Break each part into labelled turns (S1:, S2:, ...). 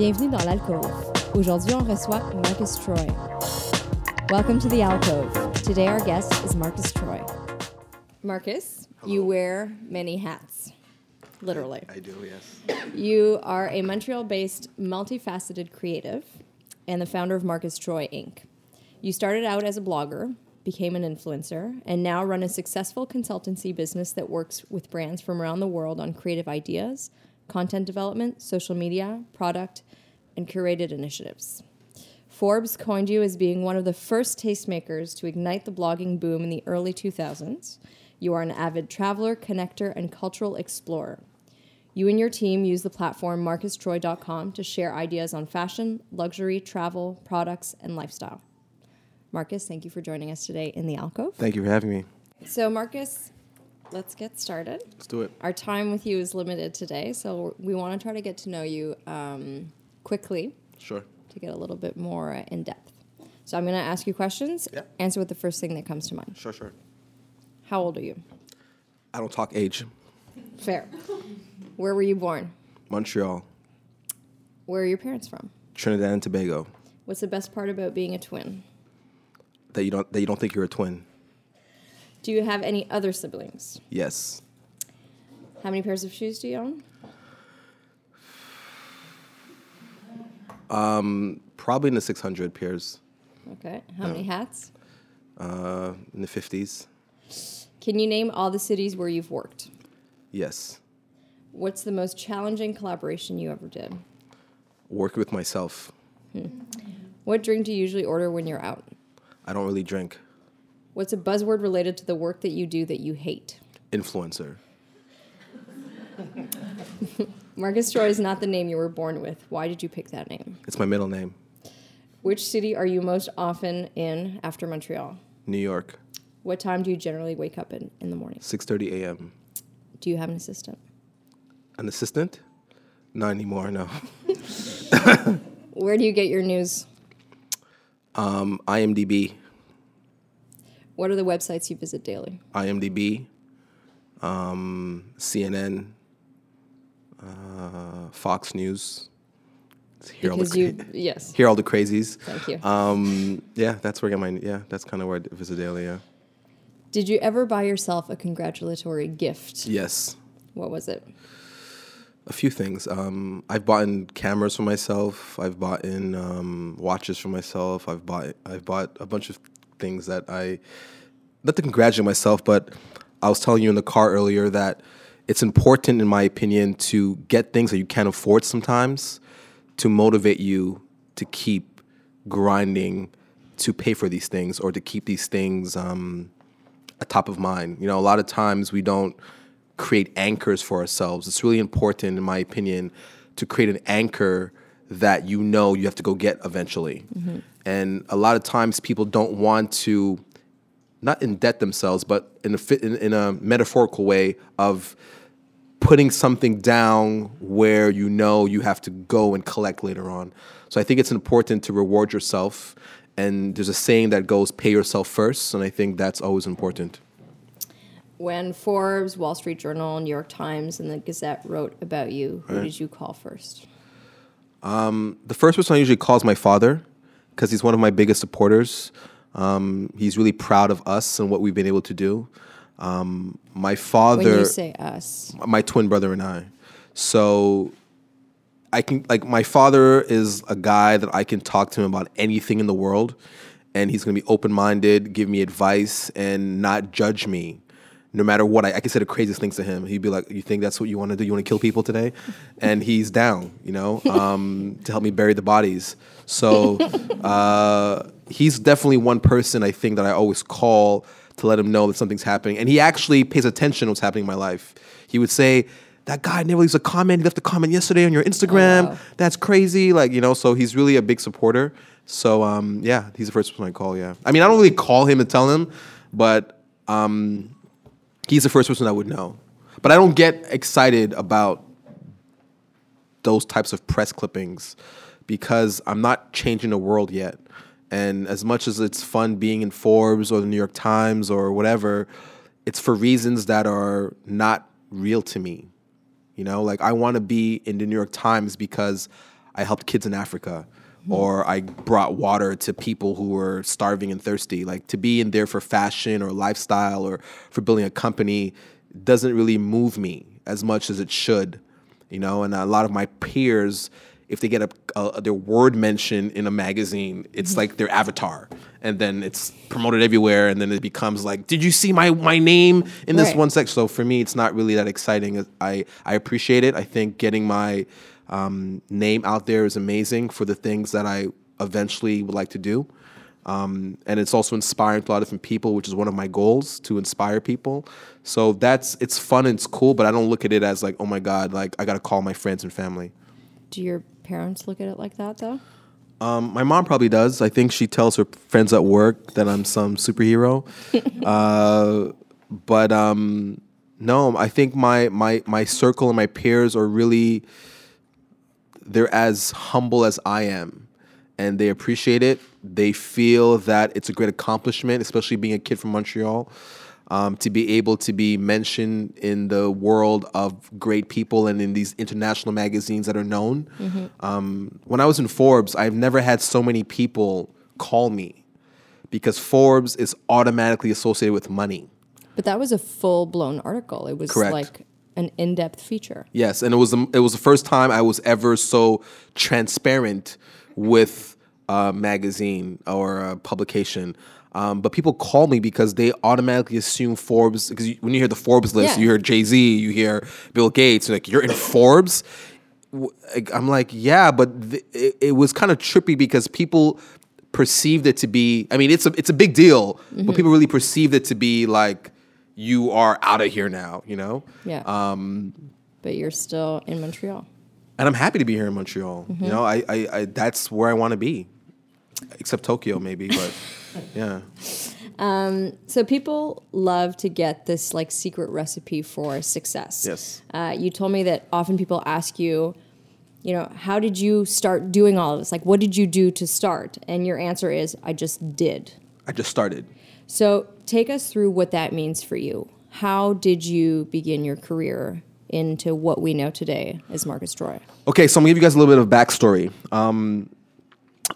S1: Bienvenue dans l'alcôve. Aujourd'hui, on reçoit Marcus Troy. Welcome to the alcove. Today, our guest is Marcus Troy. Marcus, you wear many hats, literally.
S2: I do, yes.
S1: You are a Montreal based, multifaceted creative and the founder of Marcus Troy Inc. You started out as a blogger, became an influencer, and now run a successful consultancy business that works with brands from around the world on creative ideas, content development, social media, product, and curated initiatives. Forbes coined you as being one of the first tastemakers to ignite the blogging boom in the early 2000s. You are an avid traveler, connector, and cultural explorer. You and your team use the platform marcustroy.com to share ideas on fashion, luxury, travel, products, and lifestyle. Marcus, thank you for joining us today in the alcove.
S2: Thank you for having me.
S1: So, Marcus, let's get started.
S2: Let's do it.
S1: Our time with you is limited today, so we want to try to get to know you um, quickly
S2: Sure.
S1: to get a little bit more uh, in depth. So, I'm going to ask you questions.
S2: Yeah.
S1: Answer with the first thing that comes to mind.
S2: Sure, sure.
S1: How old are you?
S2: I don't talk age.
S1: Fair. Where were you born?
S2: Montreal,
S1: Where are your parents from?
S2: Trinidad and Tobago.
S1: What's the best part about being a twin?
S2: That you don't that you don't think you're a twin.
S1: Do you have any other siblings?
S2: Yes.
S1: How many pairs of shoes do you own?
S2: Um, Probably in the 600 pairs.
S1: Okay. How many hats?
S2: Uh, in the 50s.
S1: Can you name all the cities where you've worked?
S2: Yes.
S1: What's the most challenging collaboration you ever did?
S2: Work with myself.
S1: What drink do you usually order when you're out?
S2: I don't really drink.
S1: What's a buzzword related to the work that you do that you hate?
S2: Influencer.
S1: Marcus Troy is not the name you were born with. Why did you pick that name?
S2: It's my middle name.
S1: Which city are you most often in after Montreal?
S2: New York.
S1: What time do you generally wake up in in the morning?
S2: 6:30 a.m.
S1: Do you have an assistant?
S2: An assistant? Not anymore. No.
S1: Where do you get your news?
S2: Um, IMDb.
S1: What are the websites you visit daily?
S2: IMDb. Um, CNN. Uh, Fox News. Hear all the cra-
S1: you, yes,
S2: hear all the crazies.
S1: thank you.
S2: Um, yeah, that's where I get my yeah. That's kind of where I visit daily. Yeah.
S1: Did you ever buy yourself a congratulatory gift?
S2: Yes,
S1: What was it?
S2: a few things. Um, I've bought in cameras for myself. I've bought in um, watches for myself. I've bought I've bought a bunch of things that I not to congratulate myself, but I was telling you in the car earlier that it's important, in my opinion, to get things that you can't afford sometimes to motivate you to keep grinding to pay for these things or to keep these things um, top of mind. You know, a lot of times we don't create anchors for ourselves. It's really important, in my opinion, to create an anchor that you know you have to go get eventually. And a lot of times people don't want to not indebt themselves, but in a fit, in, in a metaphorical way of putting something down where you know you have to go and collect later on. So I think it's important to reward yourself. And there's a saying that goes, pay yourself first. And I think that's always important.
S1: When Forbes, Wall Street Journal, New York Times, and the Gazette wrote about you, who did you call first?
S2: Um, the first person I usually call is my father because he's one of my biggest supporters. Um, he's really proud of us and what we've been able to do. Um, my father.
S1: When you say us,
S2: my twin brother and I. So I can like my father is a guy that I can talk to him about anything in the world and he's going to be open-minded, give me advice and not judge me. No matter what, I, I can say the craziest things to him. He'd be like, "You think that's what you want to do? You want to kill people today?" And he's down, you know, um, to help me bury the bodies. So uh, he's definitely one person I think that I always call to let him know that something's happening. And he actually pays attention to what's happening in my life. He would say, That guy never leaves a comment. He left a comment yesterday on your Instagram.
S1: wow.
S2: That's crazy. Like, you know, so he's really a big supporter. So um, yeah, he's the first person I call, yeah. I mean, I don't really call him and tell him, but um, he's the first person I would know. But I don't get excited about those types of press clippings because I'm not changing the world yet. And as much as it's fun being in Forbes or the New York Times or whatever, it's for reasons that are not real to me. You know, like I want to be in the New York Times because I helped kids in Africa. Mm-hmm. Or I brought water to people who were starving and thirsty. Like to be in there for fashion or lifestyle or for building a company doesn't really move me as much as it should, you know. And a lot of my peers, if they get a, a their word mentioned in a magazine, it's mm-hmm. like their avatar, and then it's promoted everywhere, and then it becomes like, did you see my my name in this
S1: Right.
S2: one section? So for me, it's not really that exciting. I I appreciate it. I think getting my um, name out there is amazing for the things that I eventually would like to do. Um, and it's also inspiring to a lot of different people, which is one of my goals to inspire people. So that's it's fun and it's cool, but I don't look at it as like, oh my god, like I got to call my friends and family.
S1: Do your parents look at it like that though?
S2: Um, my mom probably does. I think she tells her friends at work that I'm some superhero. uh, but um, no, I think my my my circle and my peers are really they're as humble as I am, and they appreciate it. They feel that it's a great accomplishment, especially being a kid from Montreal. Um, to be able to be mentioned in the world of great people and in these international magazines that are known. Um, when I was in Forbes, I've never had so many people call me because Forbes is automatically associated with money.
S1: But that was a full blown article. It was
S2: Correct.
S1: like an in depth feature.
S2: Yes, and it was the, it was the first time I was ever so transparent with a magazine or a publication. Um, but people call me because they automatically assume Forbes. Because you, when you hear the Forbes list,
S1: Yeah.
S2: you hear Jay Z, you hear Bill Gates. Like you're in Forbes. I'm like, yeah, but th- it, it was kind of trippy because people perceived it to be. I mean, it's a it's a big deal, but people really perceived it to be like you are out of here now. You know.
S1: Yeah. Um, but you're still in Montreal.
S2: and I'm happy to be here in Montreal. You know, I, I, I that's where I want to be, except Tokyo maybe, but yeah.
S1: Um, so people love to get this like secret recipe for success.
S2: Yes.
S1: Uh, you told me that often people ask you, you know, how did you start doing all of this? Like, what did you do to start? And your answer is, I just did.
S2: I just started.
S1: So take us through what that means for you. How did you begin your career into what we know today as Marcus Troy?
S2: Okay, so I'm gonna give you guys a little bit of backstory. Um,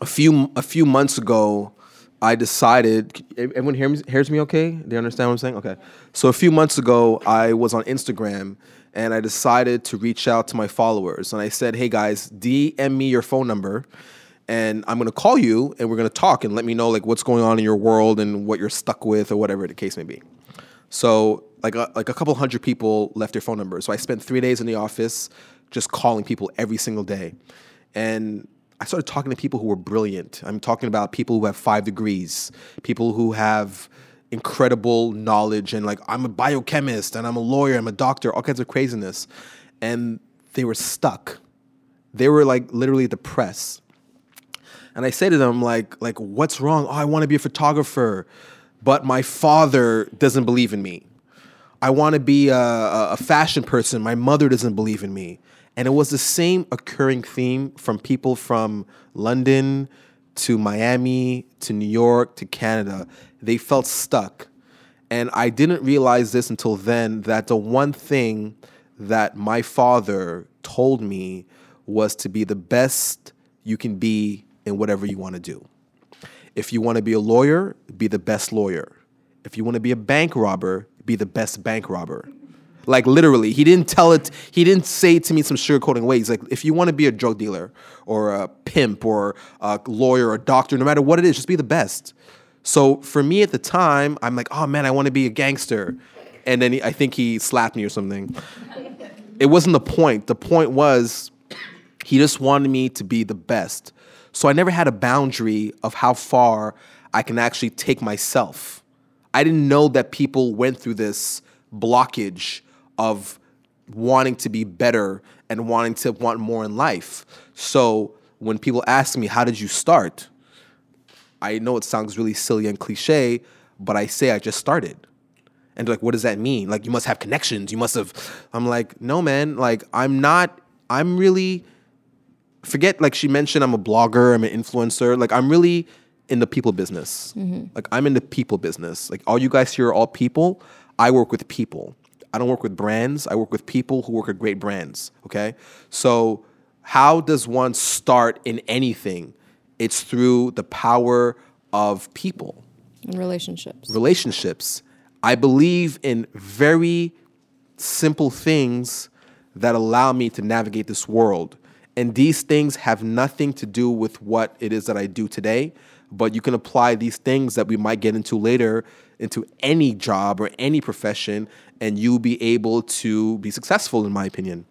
S2: a few a few months ago, I decided. Everyone hears hears me okay? You understand what I'm saying? Okay. So a few months ago, I was on Instagram and I decided to reach out to my followers and I said, "Hey guys, DM me your phone number." And I'm gonna call you, and we're gonna talk, and let me know like what's going on in your world and what you're stuck with, or whatever the case may be. So like a, like a couple hundred people left their phone numbers. So I spent three days in the office just calling people every single day, and I started talking to people who were brilliant. I'm talking about people who have five degrees, people who have incredible knowledge, and like I'm a biochemist and I'm a lawyer, I'm a doctor, all kinds of craziness, and they were stuck. They were like literally depressed. And I say to them, like, like, what's wrong? Oh, I want to be a photographer, but my father doesn't believe in me. I want to be a, a fashion person. My mother doesn't believe in me. And it was the same occurring theme from people from London to Miami to New York to Canada. They felt stuck. And I didn't realize this until then that the one thing that my father told me was to be the best you can be in whatever you want to do. If you want to be a lawyer, be the best lawyer. If you want to be a bank robber, be the best bank robber. Like literally, he didn't tell it. He didn't say it to me some sugarcoating ways. Like if you want to be a drug dealer or a pimp or a lawyer or a doctor, no matter what it is, just be the best. So for me at the time, I'm like, oh man, I want to be a gangster, and then he, I think he slapped me or something. It wasn't the point. The point was he just wanted me to be the best. So I never had a boundary of how far I can actually take myself. I didn't know that people went through this blockage of wanting to be better and wanting to want more in life. So when people ask me, How did you start? I know it sounds really silly and cliche, but I say I just started. And like, what does that mean? Like, you must have connections. You must have. I'm like, no, man. Like, I'm not. I'm really. Forget like she mentioned. I'm a blogger. I'm an influencer. Like, I'm really in the people business. Mm-hmm. Like, I'm in the people business. Like, all you guys here are all people. I work with people. I don't work with brands. I work with people who work at great brands. Okay, so how does one start in anything? It's through the power of people,
S1: In relationships.
S2: relationships. I believe in very simple things that allow me to navigate this world. And these things have nothing to do with what it is that I do today, but you can apply these things that we might get into later into any job or any profession, and you'll be able to be successful, in my opinion.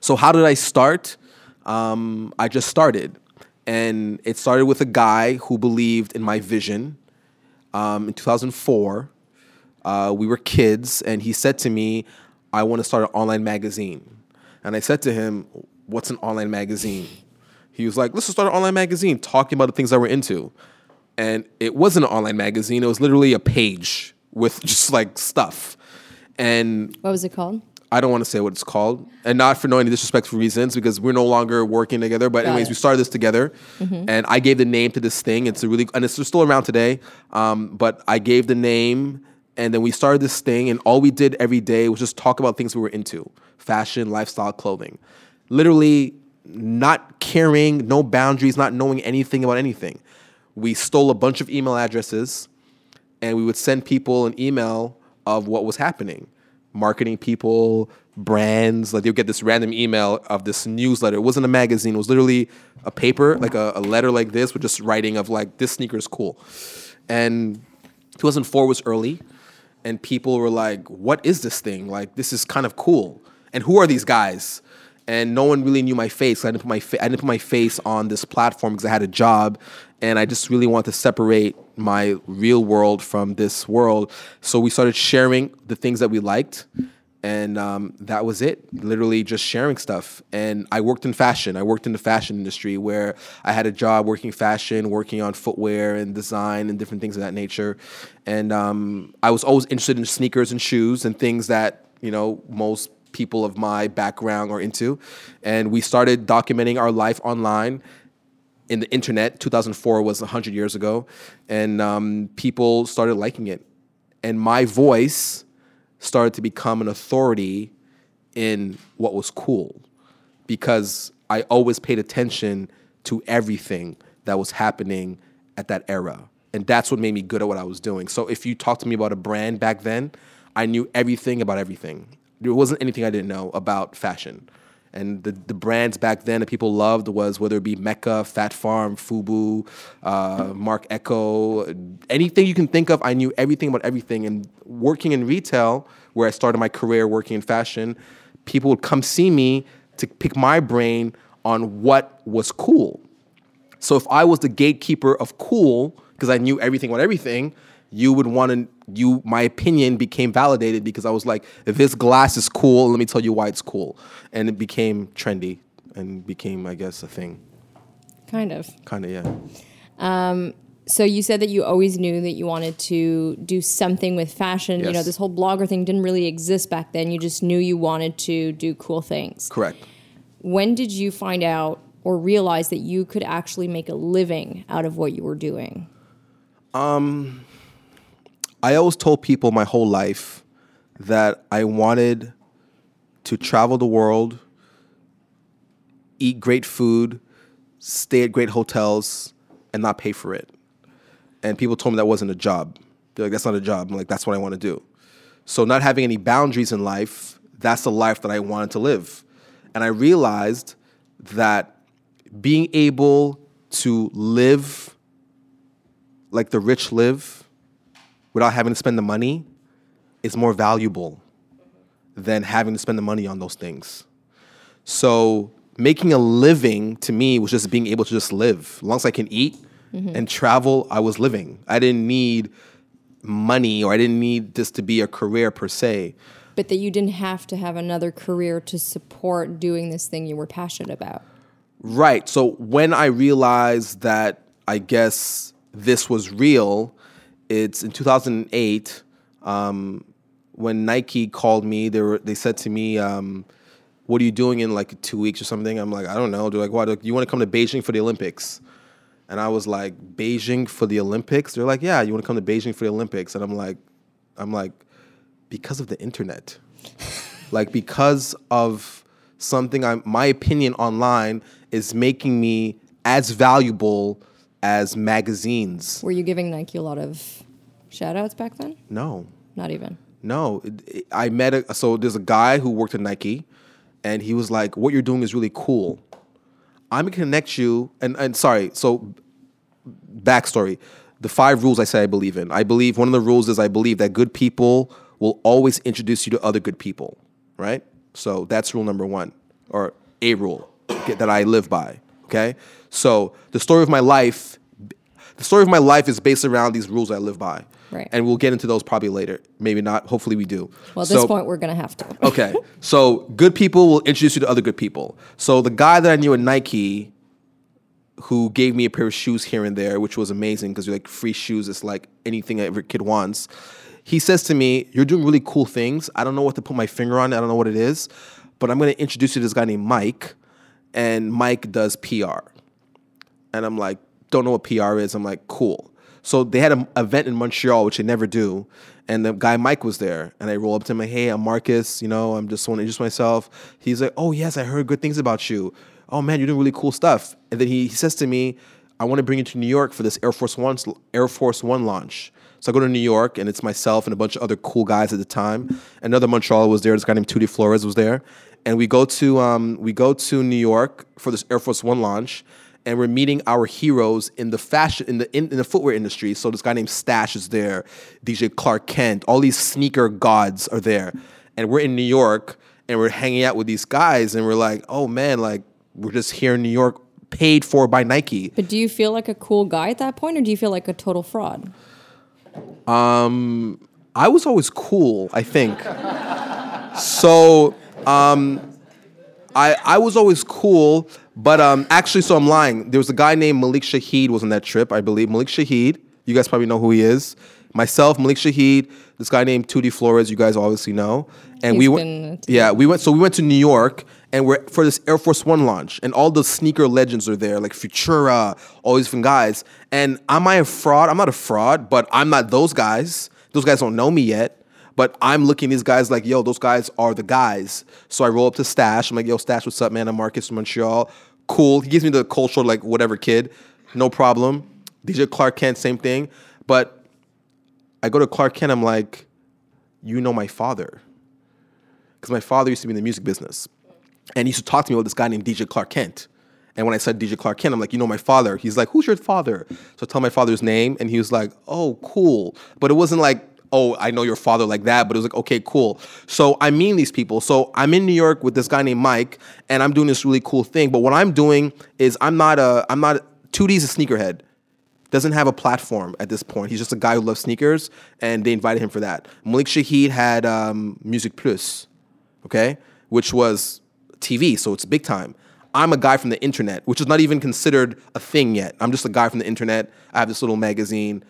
S2: So, how did I start? Um, I just started. And it started with a guy who believed in my vision. Um, in 2004, uh, we were kids, and he said to me, I want to start an online magazine. And I said to him, What's an online magazine? He was like, Let's just start an online magazine talking about the things that we're into. And it wasn't an online magazine, it was literally a page with just like stuff. And
S1: What was it called?
S2: I don't want to say what it's called, and not for no any disrespectful reasons, because we're no longer working together. But
S1: Got
S2: anyways,
S1: it.
S2: we started this together, and I gave the name to this thing. It's a really and it's still around today. Um, but I gave the name, and then we started this thing, and all we did every day was just talk about things we were into: fashion, lifestyle, clothing. Literally, not caring, no boundaries, not knowing anything about anything. We stole a bunch of email addresses and we would send people an email of what was happening. Marketing people brands like they get this random email of this newsletter. It wasn't a magazine. It was literally a paper like a, a letter like this with just writing of like this sneaker is cool. And 2004 was early and people were like what is this thing? Like this is kind of cool. And who are these guys and no one really knew my face. I didn't put my fa- I didn't put my face on this platform because I had a job, and I just really wanted to separate my real world from this world. So we started sharing the things that we liked, and um, that was it. Literally just sharing stuff. And I worked in fashion. I worked in the fashion industry where I had a job working fashion, working on footwear and design and different things of that nature. And um, I was always interested in sneakers and shoes and things that you know most people of my background are into. And we started documenting our life online in the internet. 2004 was 100 years ago. And um, people started liking it. And my voice started to become an authority in what was cool because I always paid attention to everything that was happening at that era. And that's what made me good at what I was doing. So if you talked to me about a brand back then, I knew everything about everything. There wasn't anything I didn't know about fashion. And the, the brands back then that people loved was whether it be Mecca, Phat Farm, Fubu, uh, Marc Ecko, anything you can think of. I knew everything about everything. And working in retail, where I started my career working in fashion, people would come see me to pick my brain on what was cool. So if I was the gatekeeper of cool, because I knew everything about everything, you would want to you my opinion became validated because I was like, if this glass is cool, let me tell you why it's cool. And it became trendy and became, I guess, a thing.
S1: Kind of.
S2: Kind of, yeah.
S1: Um, so you said that you always knew that you wanted to do something with fashion. You know, this whole blogger thing didn't really exist back then. You just knew you wanted to do cool things.
S2: Correct.
S1: When did you find out or realize that you could actually make a living out of what you were doing?
S2: Um, I always told people my whole life that I wanted to travel the world, eat great food, stay at great hotels, and not pay for it. And people told me that wasn't a job. They're like, that's not a job. I'm like, that's what I want to do. So, not having any boundaries in life, that's the life that I wanted to live. And I realized that being able to live like the rich live without having to spend the money is more valuable than having to spend the money on those things. So making a living to me was just being able to just live. As long as I can eat mm-hmm. and travel, I was living. I didn't need money or I didn't need this to be a career per se.
S1: But that you didn't have to have another career to support doing this thing you were passionate about.
S2: Right. So when I realized that I guess this was real, it's in 2008 um, when Nike called me. They were they said to me, um, "What are you doing in like two weeks or something?" I'm like, "I don't know." They're like, "What? You want to come to Beijing for the Olympics?" And I was like, "Beijing for the Olympics?" They're like, "Yeah, you want to come to Beijing for the Olympics?" And I'm like, "I'm like, because of the internet." like because of something I'm my opinion online is making me as valuable as magazines.
S1: Were you giving Nike a lot of shout outs back then?
S2: No.
S1: Not even.
S2: No, I met a so there's a guy who worked at Nike, and he was like, "What you're doing is really cool. I'm gonna connect you." And and sorry, so backstory: the five rules I say I believe in. I believe one of the rules is I believe that good people will always introduce you to other good people. Right. So that's rule number one, or a rule that I live by. Okay. So the story of my life, the story of my life is based around these rules I live by.
S1: Right.
S2: And we'll get into those probably later. Maybe not. Hopefully we do.
S1: Well, at this point, we're going to have to.
S2: okay. So good people will introduce you to other good people. So the guy that I knew at Nike, who gave me a pair of shoes here and there, which was amazing because you're like free shoes. It's like anything every kid wants. He says to me, "You're doing really cool things. I don't know what to put my finger on. I don't know what it is, but I'm going to introduce you to this guy named Mike, and Mike does PR." And I'm like, don't know what PR is. I'm like, cool. So they had an event in Montreal, which they never do. And the guy Mike was there. And I roll up to him like, hey, I'm Marcus. You know, I'm just want to introduce myself. He's like, oh, yes, I heard good things about you. Oh, man, you're doing really cool stuff. And then he, he says to me, I want to bring you to New York for this Air Force One Air Force One launch. So I go to New York, and it's myself and a bunch of other cool guys at the time. Another Montreal was there. This guy named Tutti Flores was there, and we go to um, we go to New York for this Air Force One launch and we're meeting our heroes in the fashion in the in, in the footwear industry. So this guy named Stash is there, DJ Clark Kent, all these sneaker gods are there, and we're in New York and we're hanging out with these guys, and we're like, oh man, like we're just here in New York, paid for by Nike.
S1: But do you feel like a cool guy at that point, or do you feel like a total fraud?
S2: Um, I was always cool, I think. so um, I I was always cool, but um, actually, so I'm lying. There was a guy named Malik Shahid was on that trip, I believe. Malik Shahid, you guys probably know who he is. Myself, Malik Shahid, this guy named Tutti Flores, you guys obviously know, and we went. Yeah, we went. So we went to New York, and we're for this Air Force One launch, and all the sneaker legends are there, like Futura, all these different guys. And am I a fraud? I'm not a fraud, but I'm not those guys. Those guys don't know me yet. But I'm looking at these guys like, yo, those guys are the guys. So I roll up to Stash. I'm like, yo, Stash, what's up, man? I'm Marcus from Montreal. Cool. He gives me the cultural, like, whatever kid. No problem. DJ Clark Kent, same thing. But I go to Clark Kent, I'm like, you know my father. Because my father used to be in the music business. And he used to talk to me about this guy named DJ Clark Kent. And when I said DJ Clark Kent, I'm like, you know my father. He's like, who's your father? So I tell my father's name, and he was like, oh, cool. But it wasn't like, oh, I know your father like that. But it was like, okay, cool. So I mean these people. So I'm in New York with this guy named Mike, and I'm doing this really cool thing. But what I'm doing is I'm not a, I'm not, 2D's a sneakerhead doesn't have a platform at this point. He's just a guy who loves sneakers, and they invited him for that. Malik Shahid had um, MusiquePlus, okay, which was TV, so it's big time. I'm a guy from the internet, which is not even considered a thing yet. I'm just a guy from the internet. I have this little magazine.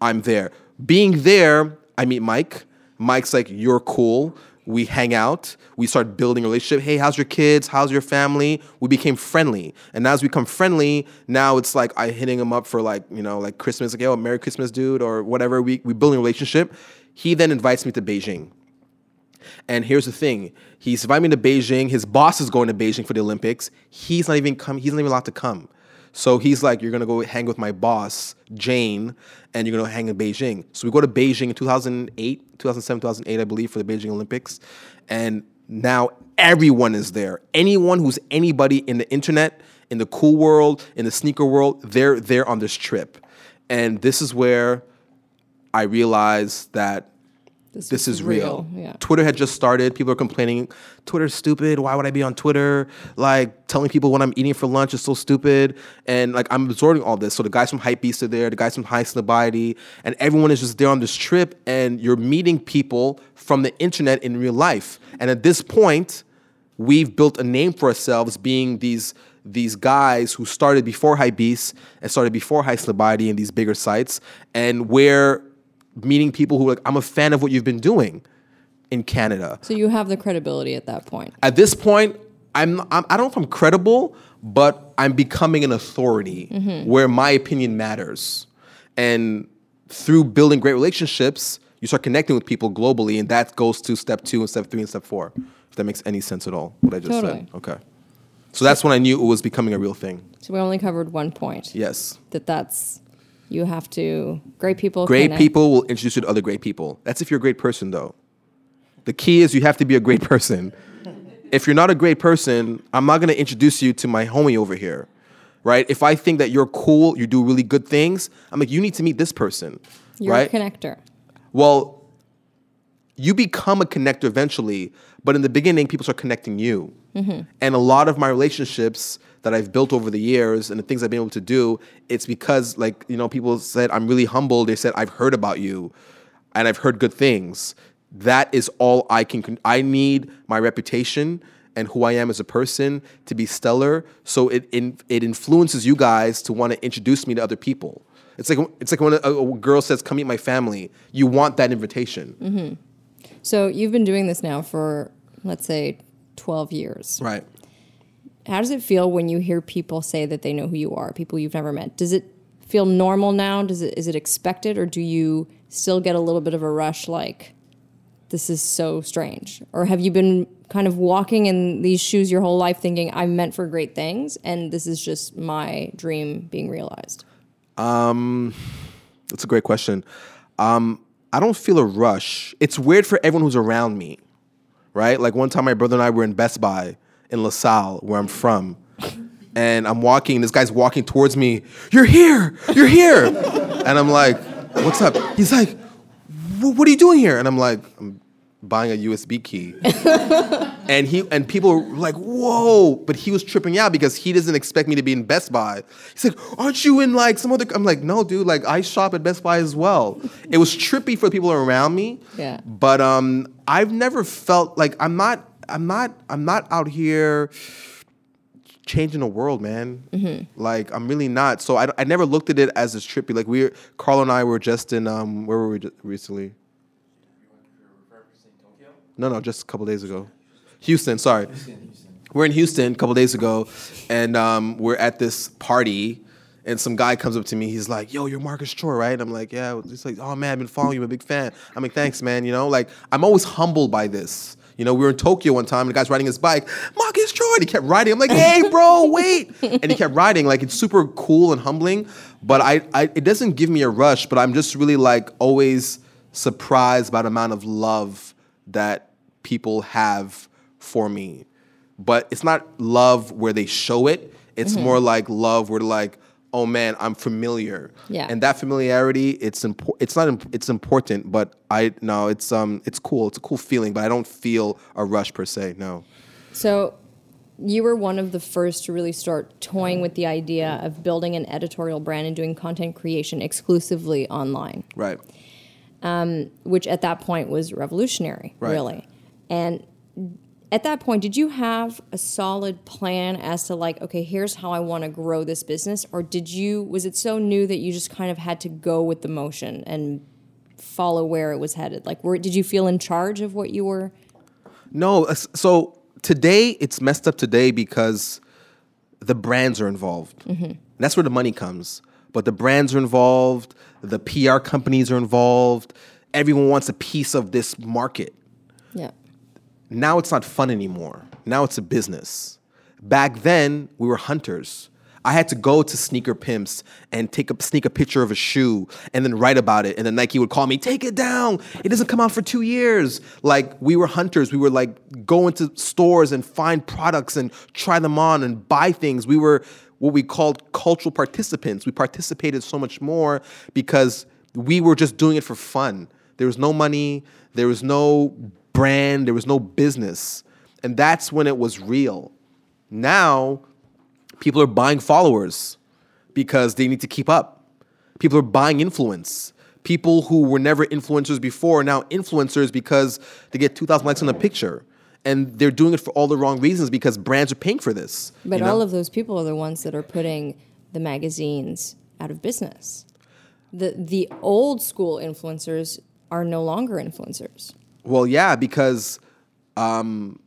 S2: I'm there. Being there, I meet Mike. Mike's like, "You're cool." We hang out. We start building a relationship. Hey, how's your kids? How's your family? We became friendly, and as we become friendly, now it's like I hitting him up for like you know like Christmas, like yo, Merry Christmas, dude, or whatever. We we building a relationship. He then invites me to Beijing. And here's the thing: he's inviting me to Beijing. His boss is going to Beijing for the Olympics. He's not even come. He's not even allowed to come. So he's like, "You're gonna go hang with my boss, Jane, and you're gonna hang in Beijing." So we go to Beijing in 2008, 2007, 2008, I believe, for the Beijing Olympics, and now everyone is there. Anyone who's anybody in the internet, in the cool world, in the sneaker world, they're there on this trip, and this is where I realized that this
S1: was
S2: is real.
S1: Yeah.
S2: Twitter had just started. People are complaining, Twitter's stupid. Why would I be on Twitter? Like telling people what I'm eating for lunch is so stupid. And like I'm absorbing all this. So the guys from Hypebeast are there, the guys from Highsnobiety, and everyone is just there on this trip. And you're meeting people from the internet in real life. And at this point, we've built a name for ourselves being these these guys who started before Hypebeast and started before Highsnobiety and these bigger sites. And we're meeting people who are like, I'm a fan of what you've been doing in Canada.
S1: So you have the credibility at that point.
S2: At this point, I'm, I'm I don't know if I'm credible, but I'm becoming an authority mm-hmm. where my opinion matters. And through building great relationships, you start connecting with people globally, and that goes to step two and step three and step four If that makes any sense at all, what I just
S1: Totally.
S2: said. Okay. So that's when I knew it was becoming a real thing.
S1: So we only covered one point.
S2: Yes.
S1: That that's you have to great people.
S2: Great
S1: connect.
S2: people will introduce you to other great people. That's if you're a great person, though. The key is you have to be a great person. If you're not a great person, I'm not going to introduce you to my homie over here, right? If I think that you're cool, you do really good things, I'm like, you need to meet this person,
S1: You're
S2: right?
S1: a connector.
S2: well, you become a connector eventually, but in the beginning, people start connecting you. Mm-hmm. And a lot of my relationships that I've built over the years and the things I've been able to do, it's because, like, you know, people said, I'm really humble. They said, I've heard about you and I've heard good things. That is all I can, I need my reputation and who I am as a person to be stellar. So it, in, it influences you guys to want to introduce me to other people. It's like, it's like when a, a girl says, come meet my family, you want that invitation. Mm-hmm.
S1: So you've been doing this now for let's say 12 years.
S2: Right.
S1: How does it feel when you hear people say that they know who you are, people you've never met? Does it feel normal now? Does it is it expected or do you still get a little bit of a rush like this is so strange? Or have you been kind of walking in these shoes your whole life thinking I'm meant for great things and this is just my dream being realized?
S2: Um, That's a great question. Um, I don't feel a rush. It's weird for everyone who's around me, right? Like one time, my brother and I were in Best Buy in LaSalle, where I'm from, and I'm walking. This guy's walking towards me. You're here. You're here. and I'm like, "What's up?" He's like, "What are you doing here?" And I'm like, "I'm buying a USB key." and he and people were like, "Whoa!" But he was tripping out because he doesn't expect me to be in Best Buy. He's like, "Aren't you in like some other?" I'm like, "No, dude. Like I shop at Best Buy as well." it was trippy for the people around me.
S1: Yeah.
S2: But um, I've never felt like I'm not. I'm not. I'm not out here changing the world, man. Like I'm really not. So I, I never looked at it as this trippy. Like we, Carl and I were just in um, where were we recently? No, no, just a couple days ago. Houston, sorry. We're in Houston a couple days ago, and um, we're at this party, and some guy comes up to me. He's like, "Yo, you're Marcus Troy, right?" And I'm like, "Yeah." He's like, "Oh man, I've been following you. I'm a big fan." I'm like, "Thanks, man." You know, like I'm always humbled by this. You know, we were in Tokyo one time, and the guy's riding his bike. Marcus Troy, and he kept riding. I'm like, "Hey, bro, wait!" And he kept riding. Like it's super cool and humbling, but I, I, it doesn't give me a rush. But I'm just really like always surprised by the amount of love that people have for me. But it's not love where they show it. It's
S1: Mm-hmm.
S2: more like love where like, oh man, I'm familiar.
S1: Yeah.
S2: And that familiarity, it's important. It's not. Imp- it's important, but I no, it's um, it's cool. It's a cool feeling, but I don't feel a rush per se. No.
S1: So you were one of the first to really start toying with the idea of building an editorial brand and doing content creation exclusively online,
S2: Right.
S1: Um, which at that point was revolutionary,
S2: Right.
S1: really. And at that point, did you have a solid plan as to like, okay, here's how I want to grow this business, or did you was it so new that you just kind of had to go with the motion and follow where it was headed? Like, were did you feel in charge of what you were?
S2: No, uh, so today it's messed up today because the brands are involved. And that's where the money comes. But the brands are involved, the PR companies are involved. Everyone wants a piece of this market.
S1: Yeah.
S2: Now it's not fun anymore. Now it's a business. Back then, we were hunters. I had to go to sneaker pimps and take a sneak a picture of a shoe and then write about it. And then Nike would call me, take it down. It doesn't come out for two years. Like we were hunters. We were like going to stores and find products and try them on and buy things. We were what we called cultural participants. We participated so much more because we were just doing it for fun. There was no money, there was no brand, there was no business. And that's when it was real. Now, people are buying followers because they need to keep up. People are buying influence. People who were never influencers before are now influencers because they get 2,000 likes on a picture. And they're doing it for all the wrong reasons because brands are paying for this.
S1: But
S2: you know?
S1: all of those people are the ones that are putting the magazines out of business. The the old school influencers are no longer influencers.
S2: Well, yeah, because um,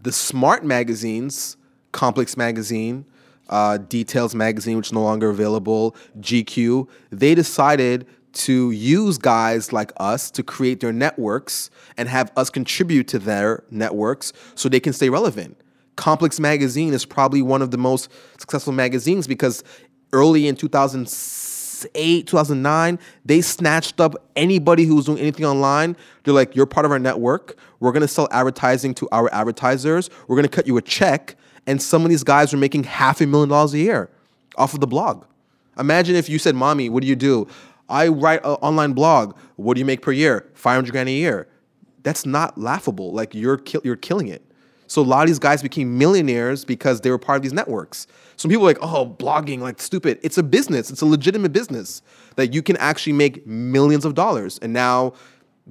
S2: the smart magazines, Complex Magazine, uh, Details Magazine, which is no longer available, GQ, they decided to use guys like us to create their networks and have us contribute to their networks so they can stay relevant. Complex Magazine is probably one of the most successful magazines because early in 2008, 2009, they snatched up anybody who was doing anything online. They're like, you're part of our network. We're going to sell advertising to our advertisers. We're going to cut you a check. And some of these guys were making half a million dollars a year off of the blog. Imagine if you said, Mommy, what do you do? I write an online blog. What do you make per year? 500 grand a year. That's not laughable. Like you're, ki- you're killing it. So a lot of these guys became millionaires because they were part of these networks. Some people are like, oh, blogging, like stupid. It's a business. It's a legitimate business that you can actually make millions of dollars. And now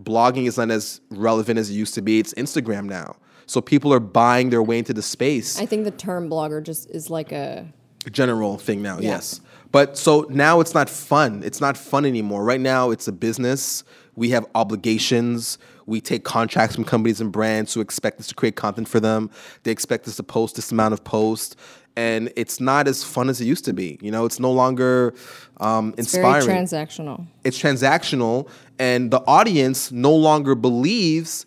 S2: blogging is not as relevant as it used to be. It's Instagram now. So people are buying their way into the space
S1: I think the term blogger just is like a
S2: general thing now,
S1: Yeah.
S2: yes. But so now it's not fun. It's not fun anymore. Right now it's a business. We have obligations. We take contracts from companies and brands who expect us to create content for them. They expect us to post this amount of posts. And it's not as fun as it used to be. You know, it's no longer um,
S1: very
S2: inspiring
S1: transactional.
S2: it's transactional and the audience no longer believes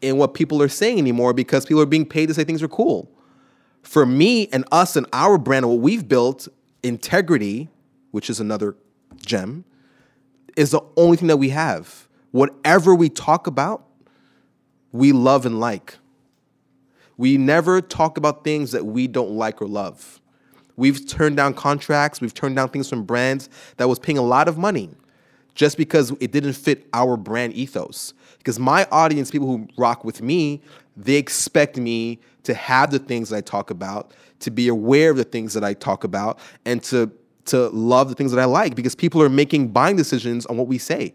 S2: in what people are saying anymore because people are being paid to say things are cool. For me and us and our brand and what we've built, integrity, which is another gem, is the only thing that we have. Whatever we talk about, we love and like. We never talk about things that we don't like or love. We've turned down contracts, we've turned down things from brands that was paying a lot of money just because it didn't fit our brand ethos. Because my audience, people who rock with me, they expect me to have the things that I talk about, to be aware of the things that I talk about, and to to love the things that I like because people are making buying decisions on what we say.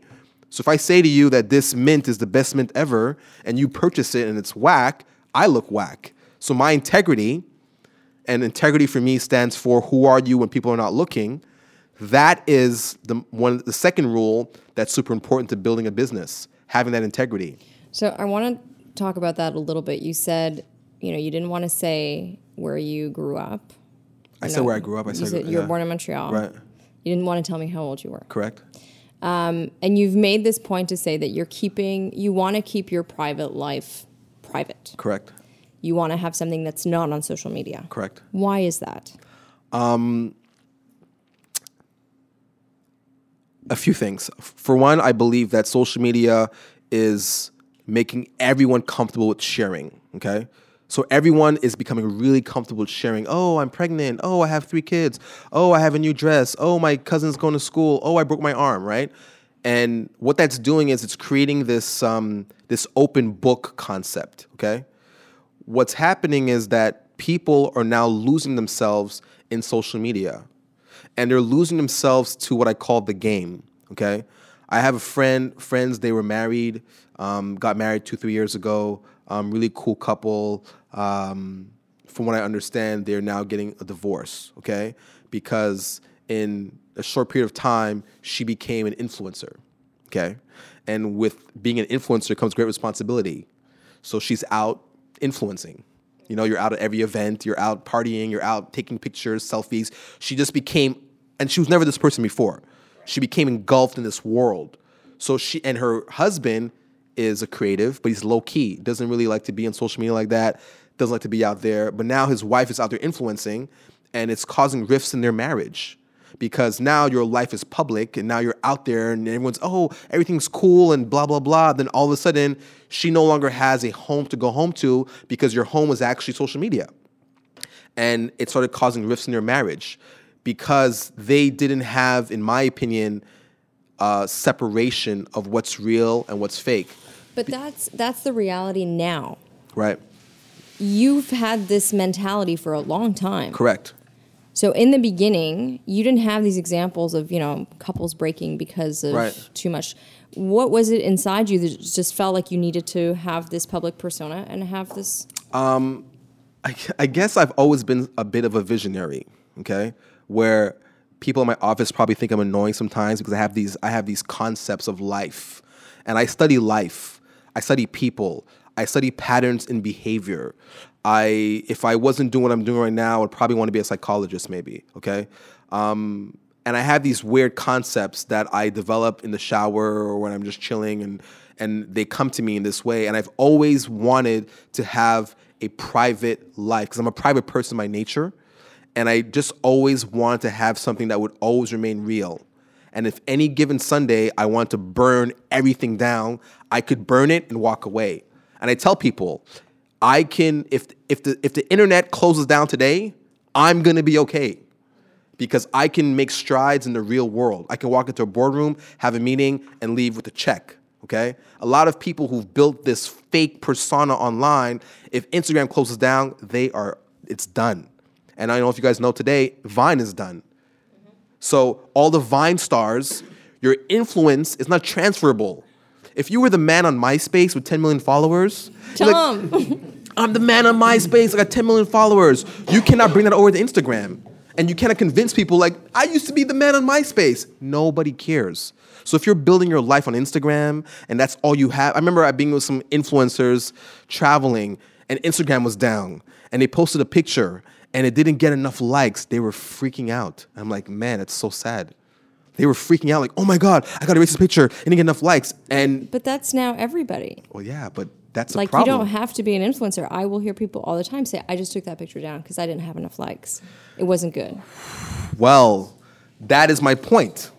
S2: So if I say to you that this mint is the best mint ever and you purchase it and it's whack, I look whack. So my integrity, and integrity for me stands for who are you when people are not looking. That is the one the second rule that's super important to building a business, having that integrity.
S1: So I want to talk about that a little bit. You said, you know, you didn't want to say where you grew up.
S2: I
S1: You
S2: said where I grew up. I
S1: you
S2: said,
S1: said you were
S2: yeah.
S1: born in Montreal.
S2: Right.
S1: You didn't want to tell me how old you were.
S2: Correct.
S1: Um, and you've made this point to say that you're keeping, you want to keep your private life private.
S2: Correct.
S1: You want to have something that's not on social media.
S2: Correct.
S1: Why is that?
S2: Um, a few things. For one, I believe that social media is making everyone comfortable with sharing. Okay. So everyone is becoming really comfortable with sharing. Oh, I'm pregnant. Oh, I have three kids. Oh, I have a new dress. Oh, my cousin's going to school. Oh, I broke my arm. Right. And what that's doing is it's creating this um, this open book concept. Okay. What's happening is that people are now losing themselves in social media and they're losing themselves to what I call the game. Okay, I have a friend, friends. They were married, um, got married two, three years ago. Um, really cool couple. Um, from what I understand, they're now getting a divorce. Okay, because in a short period of time, she became an influencer. Okay, and with being an influencer comes great responsibility. So she's out influencing. You know, you're out at every event, you're out partying, you're out taking pictures, selfies. She just became, and she was never this person before. She became engulfed in this world. So she and her husband is a creative, but he's low key. Doesn't really like to be on social media like that. Doesn't like to be out there. But now his wife is out there influencing, and it's causing rifts in their marriage because now your life is public and now you're out there and everyone's oh everything's cool and blah blah blah then all of a sudden she no longer has a home to go home to because your home was actually social media and it started causing rifts in their marriage because they didn't have in my opinion uh, separation of what's real and what's fake
S1: But that's that's the reality now.
S2: right
S1: You've had this mentality for a long time.
S2: correct
S1: So in the beginning, you didn't have these examples of, you know, couples breaking because of
S2: Right.
S1: too much. What was it inside you that just felt like you needed to have this public persona and have this um,
S2: I, I guess I've always been a bit of a visionary, okay? Where people in my office probably think I'm annoying sometimes because I have these I have these concepts of life. And I study life. I study people. I study patterns in behavior. I if I wasn't doing what I'm doing right now, I'd probably want to be a psychologist maybe, okay? Um, and I have these weird concepts that I develop in the shower or when I'm just chilling and and they come to me in this way and I've always wanted to have a private life because I'm a private person by nature and I just always wanted to have something that would always remain real. And if any given Sunday I want to burn everything down, I could burn it and walk away. And I tell people, I can if if the if the internet closes down today, I'm going to be okay because I can make strides in the real world. I can walk into a boardroom, have a meeting, and leave with a check. Okay? A lot of people who've built this fake persona online, if Instagram closes down, they are, it's done. And I don't know if you guys know today, Vine is done. So all the Vine stars, your influence is not transferable. If you were the man on MySpace with 10 million followers, like,
S1: Tom,
S2: I'm the man on MySpace. I got 10 million followers. You cannot bring that over to Instagram. And you cannot convince people like, I used to be the man on MySpace. Nobody cares. So if you're building your life on Instagram and that's all you have, I remember I being with some influencers traveling and Instagram was down and they posted a picture and it didn't get enough likes. They were freaking out. I'm like, man, it's so sad. They were freaking out like, oh my God, I gotta erase this picture. It didn't get enough likes. And
S1: but that's now everybody.
S2: well, yeah, but that's a
S1: Like
S2: problem.
S1: you don't have to be an influencer. I will hear people all the time say, "I just took that picture down because I didn't have enough likes. It wasn't good."
S2: Well, that is my point.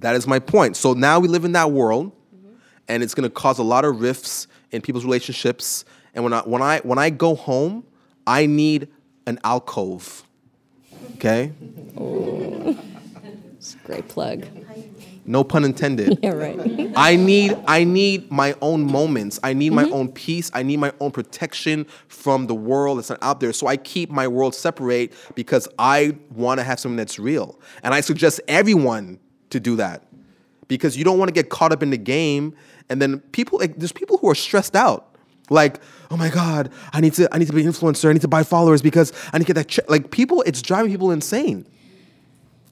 S2: That is my point. So now we live in that world, mm-hmm. and it's going to cause a lot of rifts in people's relationships. And when I when I when I go home, I need an alcove. Okay, oh.
S1: It's a great plug.
S2: no pun intended.
S1: Yeah, right.
S2: I need I need my own moments. I need my mm-hmm. own peace. I need my own protection from the world that's not out there. So I keep my world separate because I want to have something that's real. And I suggest everyone to do that. Because you don't want to get caught up in the game and then people like there's people who are stressed out. Like, oh my God, I need to I need to be an influencer, I need to buy followers because I need to get that check. Like people, it's driving people insane.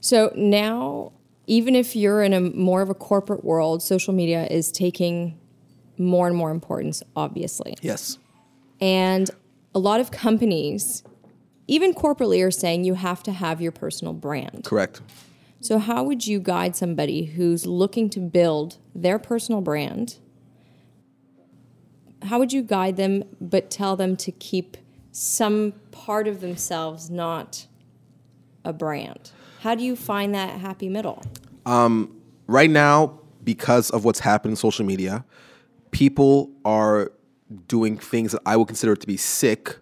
S1: So now, even if you're in a more of a corporate world, social media is taking more and more importance, obviously.
S2: Yes.
S1: And a lot of companies, even corporately, are saying you have to have your personal brand.
S2: Correct.
S1: So, how would you guide somebody who's looking to build their personal brand? How would you guide them, but tell them to keep some part of themselves not a brand? How do you find that happy middle?
S2: right now, because of what's happened in social media, people are doing things that I would consider to be sick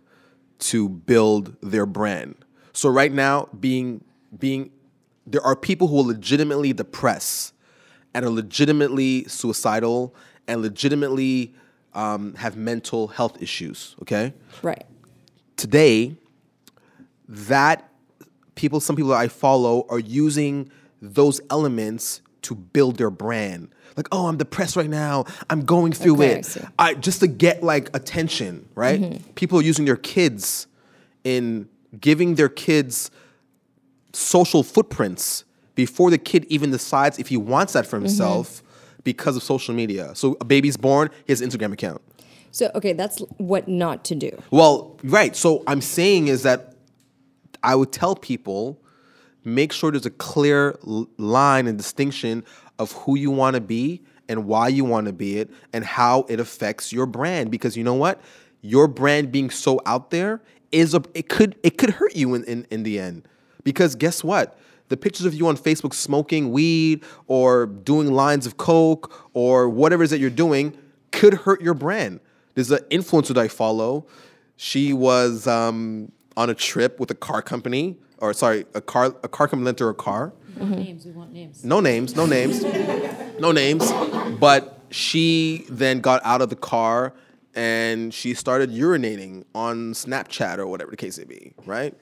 S2: to build their brand. So right now, being being there are people who are legitimately depressed and are legitimately suicidal and legitimately um, have mental health issues. Okay,
S1: Right.
S2: today that people some people that i follow are using those elements to build their brand like oh i'm depressed right now i'm going through
S1: Okay,
S2: it
S1: see.
S2: I, just to get like attention right
S1: Mm-hmm.
S2: people are using their kids in giving their kids social footprints before the kid even decides if he wants that for himself
S1: Mm-hmm.
S2: because of social media so a baby's born he has an instagram account
S1: So, okay, that's what not to do.
S2: well, right. So I'm saying is that I would tell people make sure there's a clear line and distinction of who you want to be and why you want to be it and how it affects your brand because you know what? Your brand being so out there is a it could it could hurt you in in, in the end. Because guess what? The pictures of you on Facebook smoking weed or doing lines of coke or whatever it is that you're doing could hurt your brand. There's an influencer that I follow. She was um, on a trip with a car company, or sorry, a car a car company lent her a car.
S3: Names, we want names.
S2: No names, no names, no names. But she then got out of the car and she started urinating on Snapchat or whatever the case may be, right?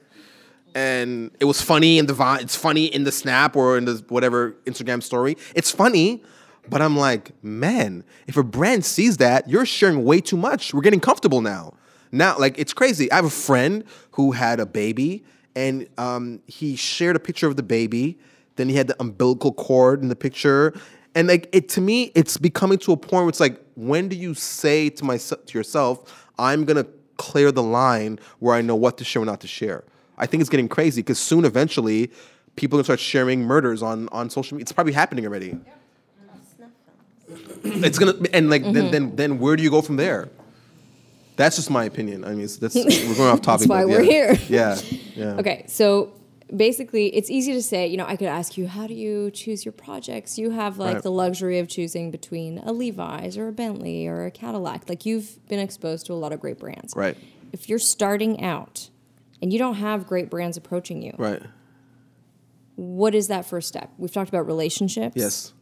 S2: And it was funny in the vi- it's funny in the snap or in the whatever Instagram story. It's funny, but I'm like, man, if a brand sees that, you're sharing way too much. We're getting comfortable now. Now, like it's crazy. I have a friend who had a baby, and um, he shared a picture of the baby. Then he had the umbilical cord in the picture, and like it to me, it's becoming to a point where it's like, when do you say to myself to yourself, I'm gonna clear the line where I know what to share and not to share? I think it's getting crazy because soon, eventually, people are gonna start sharing murders on on social media. It's probably happening already. it's gonna and like then, then then where do you go from there? That's just my opinion. I mean, it's, that's we're going off topic.
S1: that's
S2: why
S1: we're
S2: yeah.
S1: here.
S2: Yeah, yeah.
S1: Okay, so basically, it's easy to say, you know, I could ask you, how do you choose your projects? You have like
S2: Right.
S1: the luxury of choosing between a Levi's or a Bentley or a Cadillac. Like you've been exposed to a lot of great brands.
S2: Right,
S1: If you're starting out and you don't have great brands approaching you,
S2: right.
S1: what is that first step? We've talked about relationships.
S2: Yes,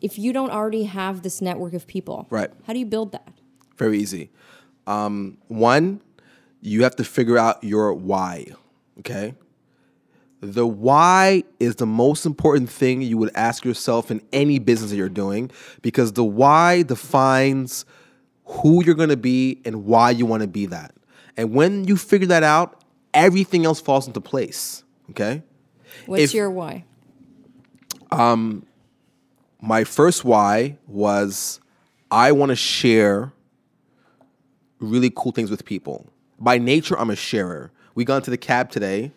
S1: If you don't already have this network of people,
S2: Right.
S1: How do you build that?
S2: Very easy. Um, one, you have to figure out your why. Okay. The why is the most important thing you would ask yourself in any business that you're doing because the why defines who you're going to be and why you want to be that. And when you figure that out, everything else falls into place. Okay.
S1: What's
S2: If-
S1: your why?
S2: Um, my first why was I want to share really cool things with people. By nature, I'm a sharer. We got into the cab today,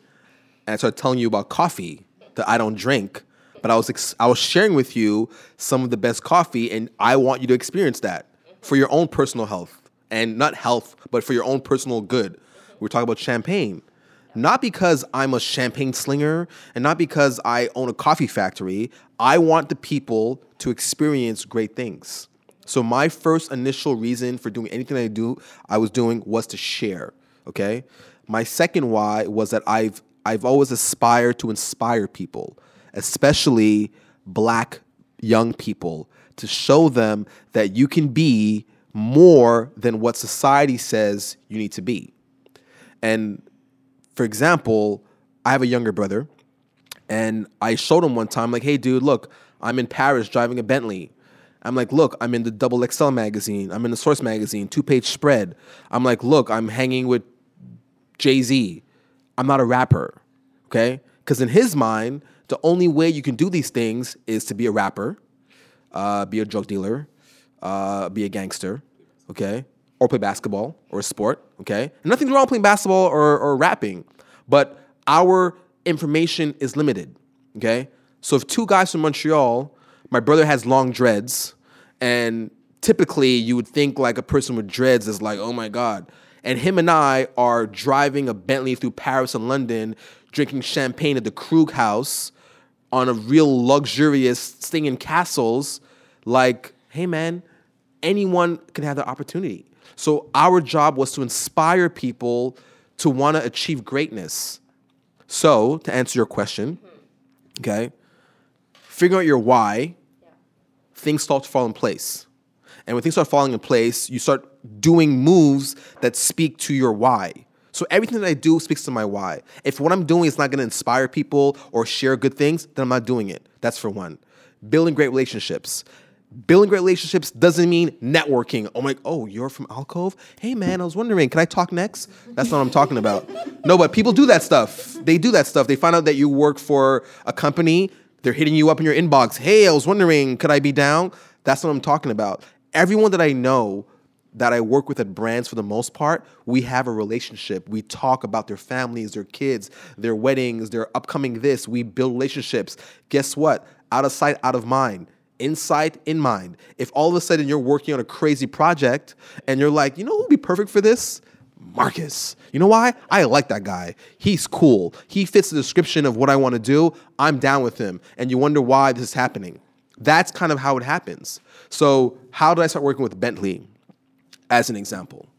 S2: and I started telling you about coffee that I don't drink, but I was ex- I was sharing with you some of the best coffee, and I want you to experience that for your own personal health, and not health, but for your own personal good. We're talking about champagne. Not because I'm a champagne slinger and not because I own a coffee factory. I want the people to experience great things. So my first initial reason for doing anything I do, I was doing was to share. Okay. My second why was that I've I've always aspired to inspire people, especially black young people, to show them that you can be more than what society says you need to be. And for example, I have a younger brother, and I showed him one time, like, hey, dude, look, I'm in Paris driving a Bentley. I'm like, look, I'm in the Double XL magazine. I'm in the Source magazine, two page spread. I'm like, look, I'm hanging with Jay Z. I'm not a rapper, okay? Because in his mind, the only way you can do these things is to be a rapper, uh, be a drug dealer, uh, be a gangster, okay? Or play basketball or a sport, okay? And nothing's wrong playing basketball or, or rapping, but our information is limited, okay? So if two guys from Montreal, my brother has long dreads, and typically you would think like a person with dreads is like, oh my God. And him and I are driving a Bentley through Paris and London, drinking champagne at the Krug House on a real luxurious staying in castles. Like, hey man, anyone can have the opportunity. So our job was to inspire people to want to achieve greatness. So to answer your question, okay, figure out your why, things start to fall in place. And when things start falling in place, you start doing moves that speak to your why. So everything that I do speaks to my why. If what I'm doing is not to inspire people or share good things, then I'm not doing it. That's for one. Building great relationships. Building great relationships doesn't mean networking. I'm like, oh, you're from Alcove? Hey man, I was wondering, can I talk next? That's not what I'm talking about. No, but people do that stuff. They do that stuff. They find out that you work for a company. They're hitting you up in your inbox. Hey, I was wondering, could I be down? That's what I'm talking about. Everyone that I know that I work with at brands for the most part, we have a relationship. We talk about their families, their kids, their weddings, their upcoming this. We build relationships. Guess what? Out of sight, out of mind. Insight, in mind. If all of a sudden you're working on a crazy project and you're like, you know who would be perfect for this? Marcus. You know why? I like that guy. He's cool. He fits the description of what I want to do. I'm down with him. And you wonder why this is happening. That's kind of how it happens. So, how did I start working with Bentley? As an example,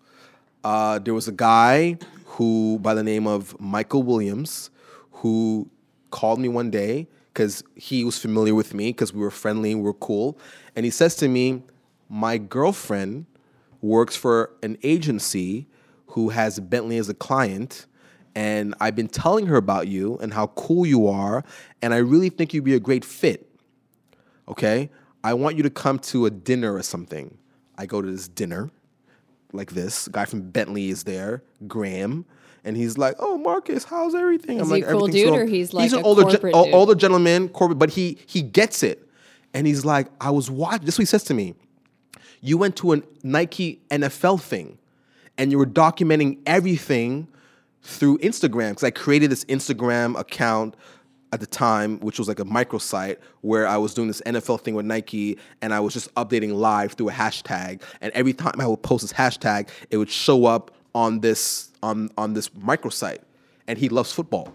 S2: uh, there was a guy who, by the name of Michael Williams, who called me one day because he was familiar with me because we were friendly we were cool. And he says to me, My girlfriend works for an agency who has Bentley as a client. And I've been telling her about you and how cool you are. And I really think you'd be a great fit. Okay? I want you to come to a dinner or something. I go to this dinner like this. guy from Bentley is there, Graham, and he's like, "Oh, Marcus, how's everything?"
S1: Is
S2: I'm like,
S1: a cool dude
S2: so-"
S1: or he's like
S2: he's
S1: an
S2: older,
S1: dude?
S2: older gentleman, corporate, but he he gets it, and he's like, "I was watching." This is what he says to me. You went to a Nike NFL thing, and you were documenting everything through Instagram because I created this Instagram account at the time, which was like a microsite where I was doing this NFL thing with Nike and I was just updating live through a hashtag. And every time I would post this hashtag, it would show up on this on on this microsite. And he loves football.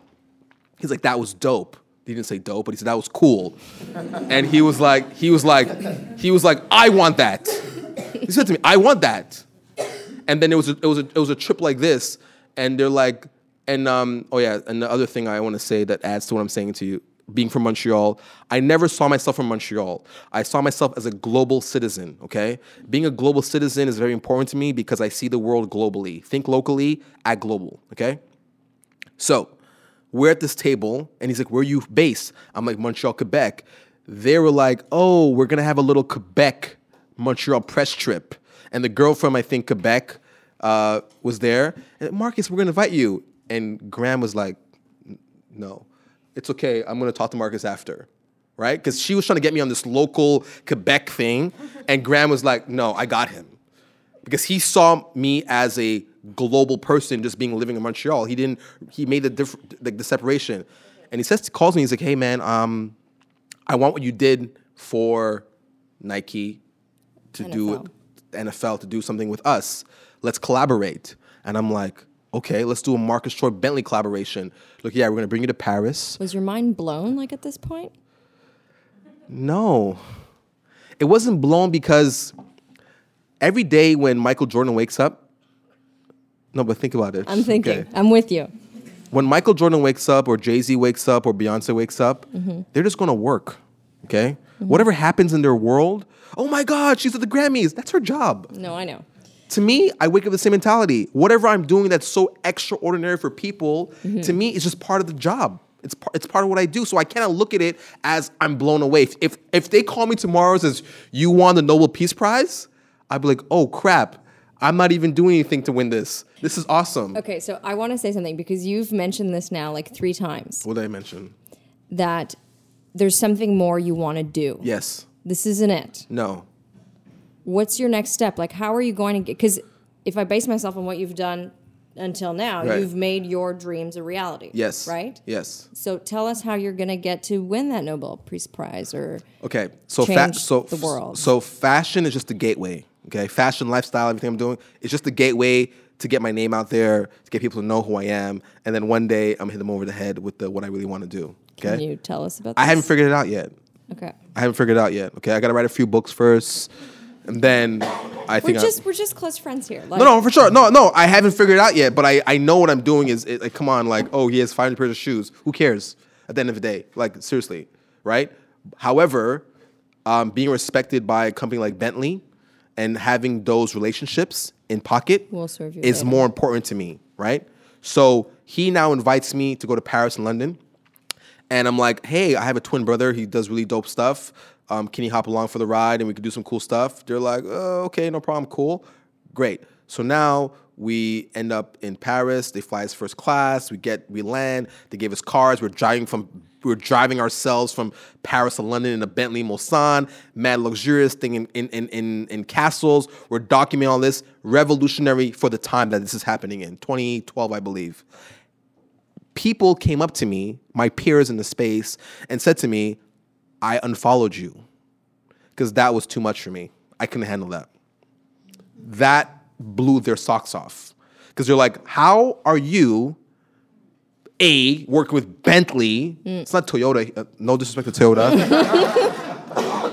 S2: He's like, that was dope. He didn't say dope, but he said that was cool. and he was like, he was like, he was like, I want that. He said to me, I want that. And then it was a, it was a, it was a trip like this, and they're like, and um, oh yeah, and the other thing I want to say that adds to what I'm saying to you, being from Montreal, I never saw myself from Montreal. I saw myself as a global citizen. Okay, being a global citizen is very important to me because I see the world globally. Think locally, act global. Okay, so we're at this table, and he's like, "Where are you based?" I'm like, "Montreal, Quebec." They were like, "Oh, we're gonna have a little Quebec Montreal press trip," and the girl from I think Quebec uh, was there. And Marcus, we're gonna invite you, and Graham was like, "No, it's okay. I'm gonna talk to Marcus after." Right? Because she was trying to get me on this local Quebec thing, and Graham was like, "No, I got him." because he saw me as a global person just being living in Montreal. He didn't. He made the diff, like the separation, and he says calls me. He's like, "Hey man, um, I want what you did for Nike to do
S1: NFL.
S2: NFL to do something with us. Let's collaborate." And I'm like, "Okay, let's do a Marcus Troy Bentley collaboration." Look, yeah, we're gonna bring you to Paris.
S1: Was your mind blown like at this point?
S2: No, it wasn't blown because every day when Michael Jordan wakes up. No, but think about it.
S1: I'm thinking.
S2: Okay.
S1: I'm with you.
S2: when Michael Jordan wakes up, or Jay Z wakes up, or Beyonce wakes up,
S1: Mm-hmm.
S2: they're just gonna work. Okay? Whatever happens in their world, oh my God, she's at the Grammys. That's her job.
S1: No, I know.
S2: To me, I wake up with the same mentality. Whatever I'm doing that's so extraordinary for people,
S1: Mm-hmm.
S2: to me, it's just part of the job. It's part, it's part of what I do. So I cannot look at it as I'm blown away. If, if, if they call me tomorrow and says, you won the Nobel Peace Prize, I'd be like, oh crap, I'm not even doing anything to win this. This is awesome.
S1: Okay, so I want to say something because you've mentioned this now like three times
S2: What did I mention?
S1: that there's something more you want to do.
S2: Yes.
S1: This isn't it.
S2: No.
S1: What's your next step? Like, how are you going to get? Because if I base myself on what you've done until now,
S2: Right.
S1: you've made your dreams a reality.
S2: Yes.
S1: Right?
S2: Yes.
S1: So tell us how you're going to get to win that Nobel Peace Prize or.
S2: Okay. So
S1: Change
S2: so
S1: the world.
S2: So fashion is just the gateway. Okay. Fashion, lifestyle, everything I'm doing is just the gateway to get my name out there, to get people to know who I am, and then one day I'm gonna hit them over the head with the what I really want to do. Okay.
S1: Can you tell us about this?
S2: I haven't figured it out yet.
S1: Okay.
S2: I haven't figured it out yet. Okay. I gotta write a few books first, and then I
S1: We're
S2: think I-
S1: just we're just close friends here. Like,
S2: No, no, for sure. No, no, I haven't figured it out yet, but I, I know what I'm doing is, it, like, come on, like, oh, he has 500 pairs of shoes. Who cares at the end of the day? Like, seriously, right? However, um, being respected by a company like Bentley and having those relationships in pocket
S1: Will serve you
S2: is
S1: later.
S2: more important to me, right? So he now invites me to go to Paris and London. And I'm like, hey, I have a twin brother. He does really dope stuff. Um, can he hop along for the ride and we could do some cool stuff? They're like, oh, okay, no problem, cool. Great. So now we end up in Paris. They fly us first class. We get, we land. They gave us cars. We're driving from, we're driving ourselves from Paris to London in a Bentley Mulsanne, mad luxurious thing in, in, in, in, in castles. We're documenting all this, revolutionary for the time that this is happening in, 2012, I believe people came up to me, my peers in the space, and said to me, I unfollowed you because that was too much for me. I couldn't handle that. That blew their socks off because they're like, How are you, A, working with Bentley? It's not Toyota, uh, no disrespect to Toyota.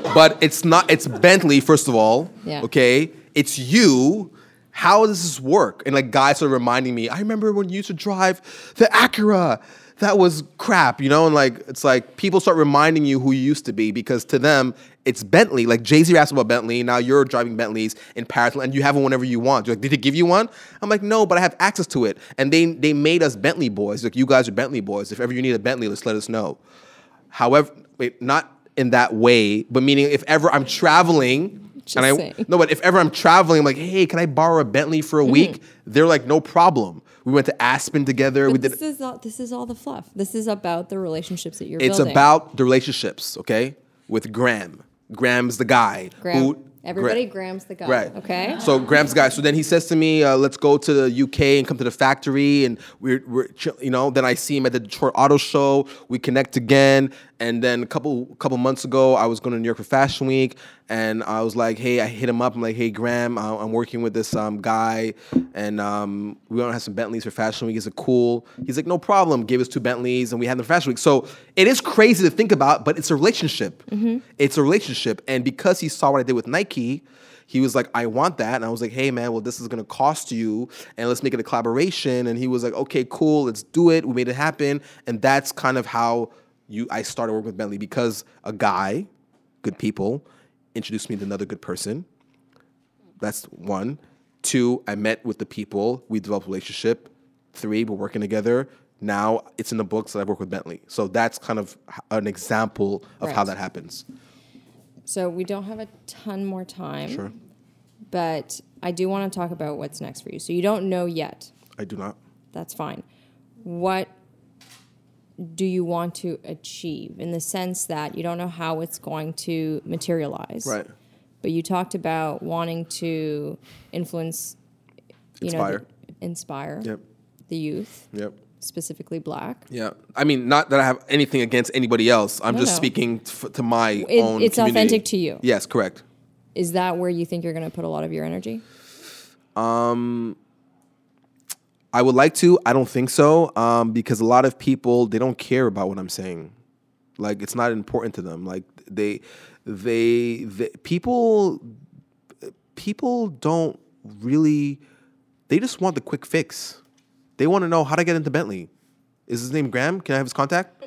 S2: but it's not, it's Bentley, first of all.
S1: Yeah.
S2: Okay. It's you. How does this work? And like guys are reminding me, I remember when you used to drive the Acura. That was crap, you know? And like it's like people start reminding you who you used to be because to them it's Bentley. Like Jay-Z asked about Bentley, now you're driving Bentleys in Paris and you have one whenever you want. They're like, did they give you one? I'm like, no, but I have access to it. And they they made us Bentley boys. Like you guys are Bentley boys. If ever you need a Bentley, let's let us know. However, wait, not in that way, but meaning if ever I'm traveling
S1: Just
S2: and I
S1: saying.
S2: no, but if ever I'm traveling, I'm like, hey, can I borrow a Bentley for
S1: Mm-hmm.
S2: a week? They're like, no problem. We went to Aspen together. we
S1: But
S2: did.
S1: this is all, this is all the fluff. This is about the relationships that you're
S2: It's
S1: building.
S2: about the relationships, okay? With Graham. Graham's the guy
S1: Graham.
S2: who
S1: Everybody, Graham's the guy.
S2: Right.
S1: Okay.
S2: So Graham's guy. So then he says to me, uh, "Let's go to the UK and come to the factory." And we're, we're, you know. Then I see him at the Detroit Auto Show. We connect again. And then a couple couple months ago, I was going to New York for Fashion Week, and I was like, "Hey," I hit him up. I'm like, "Hey, Graham, I- I'm working with this um, guy, and um, we want to have some Bentleys for Fashion Week. Is it cool?" He's like, "No problem." Gave us two Bentleys, and we had them for Fashion Week. So it is crazy to think about, but it's a relationship. It's a relationship, and because he saw what I did with Nike he was like, I want that. And I was like, hey, man, well, this is going to cost you, and let's make it a collaboration. And he was like, okay, cool, let's do it. We made it happen. And that's kind of how you I started working with Bentley because a guy, good people, introduced me to another good person. That's one. Two, I met with the people. We developed a relationship. Three, we're working together. Now it's in the books that I work with Bentley. So that's kind of an example of how that happens.
S1: So we don't have a ton more time.
S2: Sure.
S1: But I do want to talk about what's next for you. So you don't know yet.
S2: I do not.
S1: That's fine. What do you want to achieve in the sense that you don't know how it's going to materialize?
S2: Right.
S1: But you talked about wanting to influence, you know,
S2: Inspire.
S1: the- inspire
S2: Yep.
S1: the youth,
S2: Yep.
S1: specifically black.
S2: Yeah, I mean, not that I have anything against anybody else. I'm
S1: No,
S2: just
S1: no.
S2: speaking f- to my
S1: It-
S2: own.
S1: it's
S2: community.
S1: authentic to you.
S2: Yes, correct.
S1: Is that where you think you're going to put a lot of your energy?
S2: Um, I would like to. I don't think so, um, because a lot of people they don't care about what I'm saying. Like it's not important to them. Like they, they, they people, people don't really. They just want the quick fix. They want to know how to get into Bentley. Is his name Graham? Can I have his contact?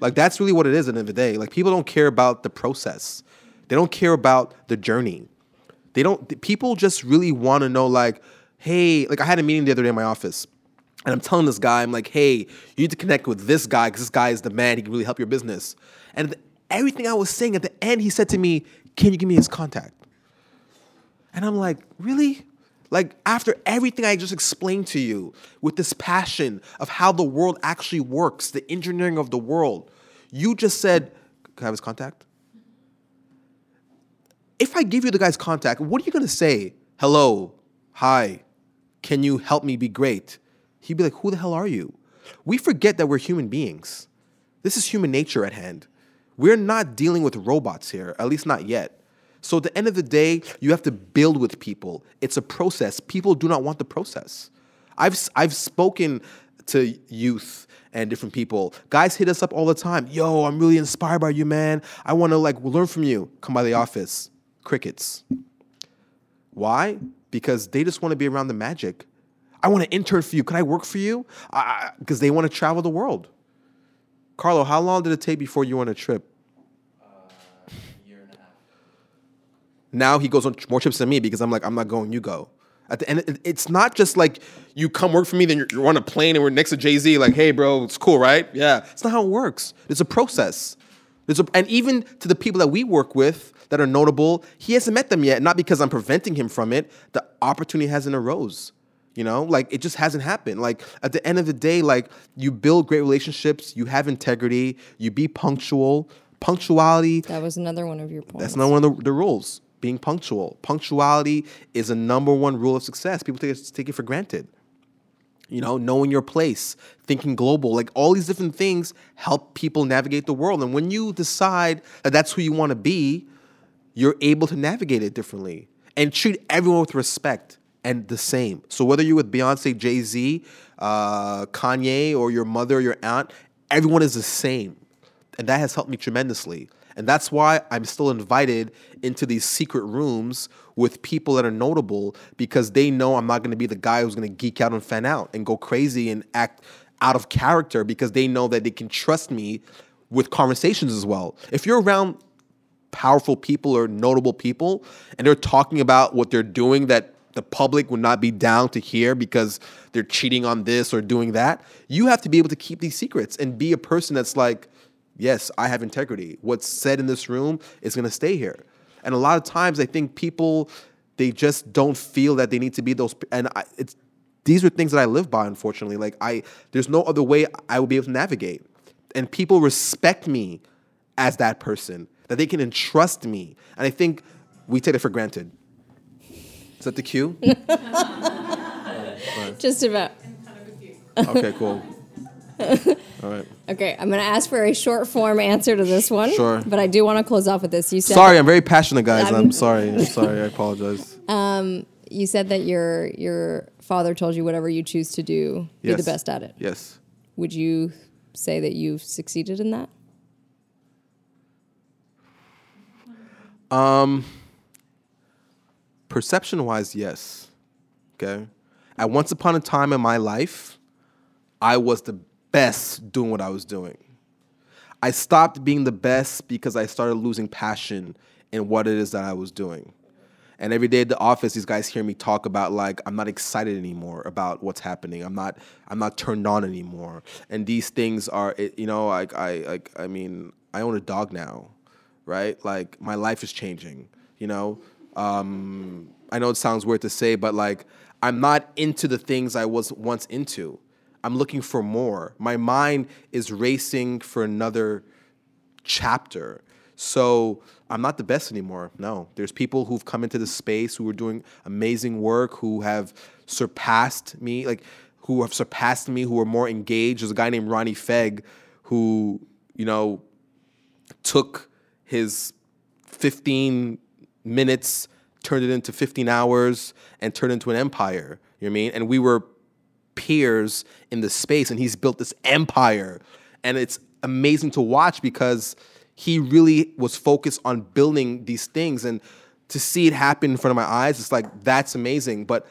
S2: Like that's really what it is at the end of the day. Like people don't care about the process. They don't care about the journey. They don't people just really want to know like, hey, like I had a meeting the other day in my office. And I'm telling this guy, I'm like, hey, you need to connect with this guy because this guy is the man. He can really help your business. And th- everything I was saying at the end, he said to me, can you give me his contact? And I'm like, really? Like, after everything I just explained to you with this passion of how the world actually works, the engineering of the world, you just said, Can I have his contact? If I give you the guy's contact, what are you gonna say? Hello, hi, can you help me be great? He'd be like, Who the hell are you? We forget that we're human beings. This is human nature at hand. We're not dealing with robots here, at least not yet. So at the end of the day, you have to build with people. It's a process. People do not want the process. I've I've spoken to youth and different people. Guys hit us up all the time. Yo, I'm really inspired by you, man. I want to like learn from you. Come by the office. Crickets. Why? Because they just want to be around the magic. I want to intern for you. Can I work for you? Because they want to travel the world. Carlo, how long did it take before you went on a trip? A year and a half. Now he goes on more trips than me because I'm like, I'm not going, you go. At the end, it's not just like you come work for me, then you're, you're on a plane and we're next to Jay Z, like, hey, bro, it's cool, right? Yeah. It's not how it works. It's a process. There's a, and even to the people that we work with that are notable, he hasn't met them yet. Not because I'm preventing him from it. The opportunity hasn't arose. You know, like it just hasn't happened. Like at the end of the day, like you build great relationships, you have integrity, you be punctual. Punctuality
S1: That was another one of your points.
S2: that's not one of the, the rules. Being punctual. Punctuality is a number one rule of success. People take it, take it for granted. You know, knowing your place, thinking global, like all these different things help people navigate the world. And when you decide that that's who you want to be, you're able to navigate it differently and treat everyone with respect and the same. So whether you're with Beyonce, Jay Z, uh, Kanye, or your mother, or your aunt, everyone is the same, and that has helped me tremendously. And that's why I'm still invited into these secret rooms with people that are notable because they know I'm not going to be the guy who's going to geek out and fan out and go crazy and act out of character because they know that they can trust me with conversations as well. If you're around powerful people or notable people and they're talking about what they're doing that the public would not be down to hear because they're cheating on this or doing that, you have to be able to keep these secrets and be a person that's like, yes, I have integrity. What's said in this room is going to stay here. And a lot of times I think people they just don't feel that they need to be those and I, it's these are things that I live by unfortunately. Like I there's no other way I will be able to navigate. And people respect me as that person, that they can entrust me. And I think we take it for granted. Is that the cue?
S1: Just about.
S2: okay, cool. All right.
S1: Okay, I'm going to ask for a short form answer to this one.
S2: Sure.
S1: But I do want to close off with this. You said
S2: Sorry, I'm very passionate, guys. I'm,
S1: I'm-
S2: sorry. I'm sorry. I apologize.
S1: Um, you said that your your father told you whatever you choose to do, be the best at it.
S2: Yes.
S1: Would you say that you've succeeded in that?
S2: Um, Perception wise, yes. Okay. At once upon a time in my life, I was the best doing what I was doing. I stopped being the best because I started losing passion in what it is that I was doing. And every day at the office, these guys hear me talk about like I'm not excited anymore about what's happening. I'm not I'm not turned on anymore. And these things are you know like I like I mean I own a dog now, right? Like my life is changing. You know, um, I know it sounds weird to say, but like I'm not into the things I was once into. I'm looking for more. My mind is racing for another chapter. So I'm not the best anymore. No, there's people who've come into the space who are doing amazing work, who have surpassed me, like who have surpassed me, who are more engaged. There's a guy named Ronnie Fieg who, you know, took his 15 minutes, turned it into 15 hours, and turned into an empire. You know what I mean? And we were peers in the space, and he's built this empire. And it's amazing to watch because he really was focused on building these things. And to see it happen in front of my eyes, it's like, that's amazing. But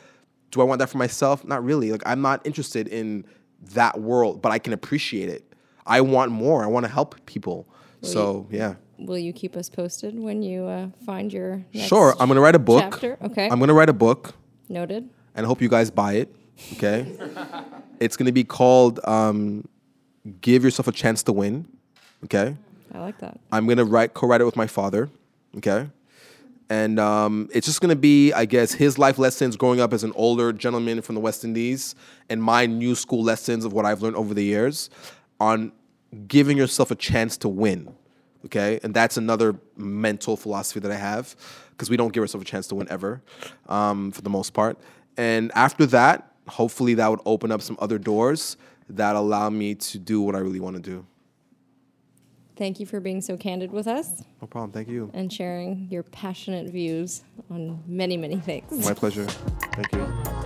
S2: do I want that for myself? Not really. Like, I'm not interested in that world, but I can appreciate it. I want more. I want to help people. So, yeah.
S1: Will you keep us posted when you uh, find your next
S2: Sure, I'm gonna write a book.
S1: chapter? Okay.
S2: I'm gonna write a book,
S1: Noted.
S2: and I hope you guys buy it. Okay. it's gonna be called um, "Give Yourself a Chance to Win." Okay.
S1: I like that.
S2: I'm gonna write co-write it with my father. Okay. And um, it's just gonna be, I guess, his life lessons growing up as an older gentleman from the West Indies, and my new school lessons of what I've learned over the years on giving yourself a chance to win. Okay, and that's another mental philosophy that I have because we don't give ourselves a chance to win ever, um, for the most part. And after that, hopefully, that would open up some other doors that allow me to do what I really want to do.
S1: Thank you for being so candid with us
S2: No problem. Thank you.
S1: and sharing your passionate views on many, many things.
S2: My pleasure. Thank you.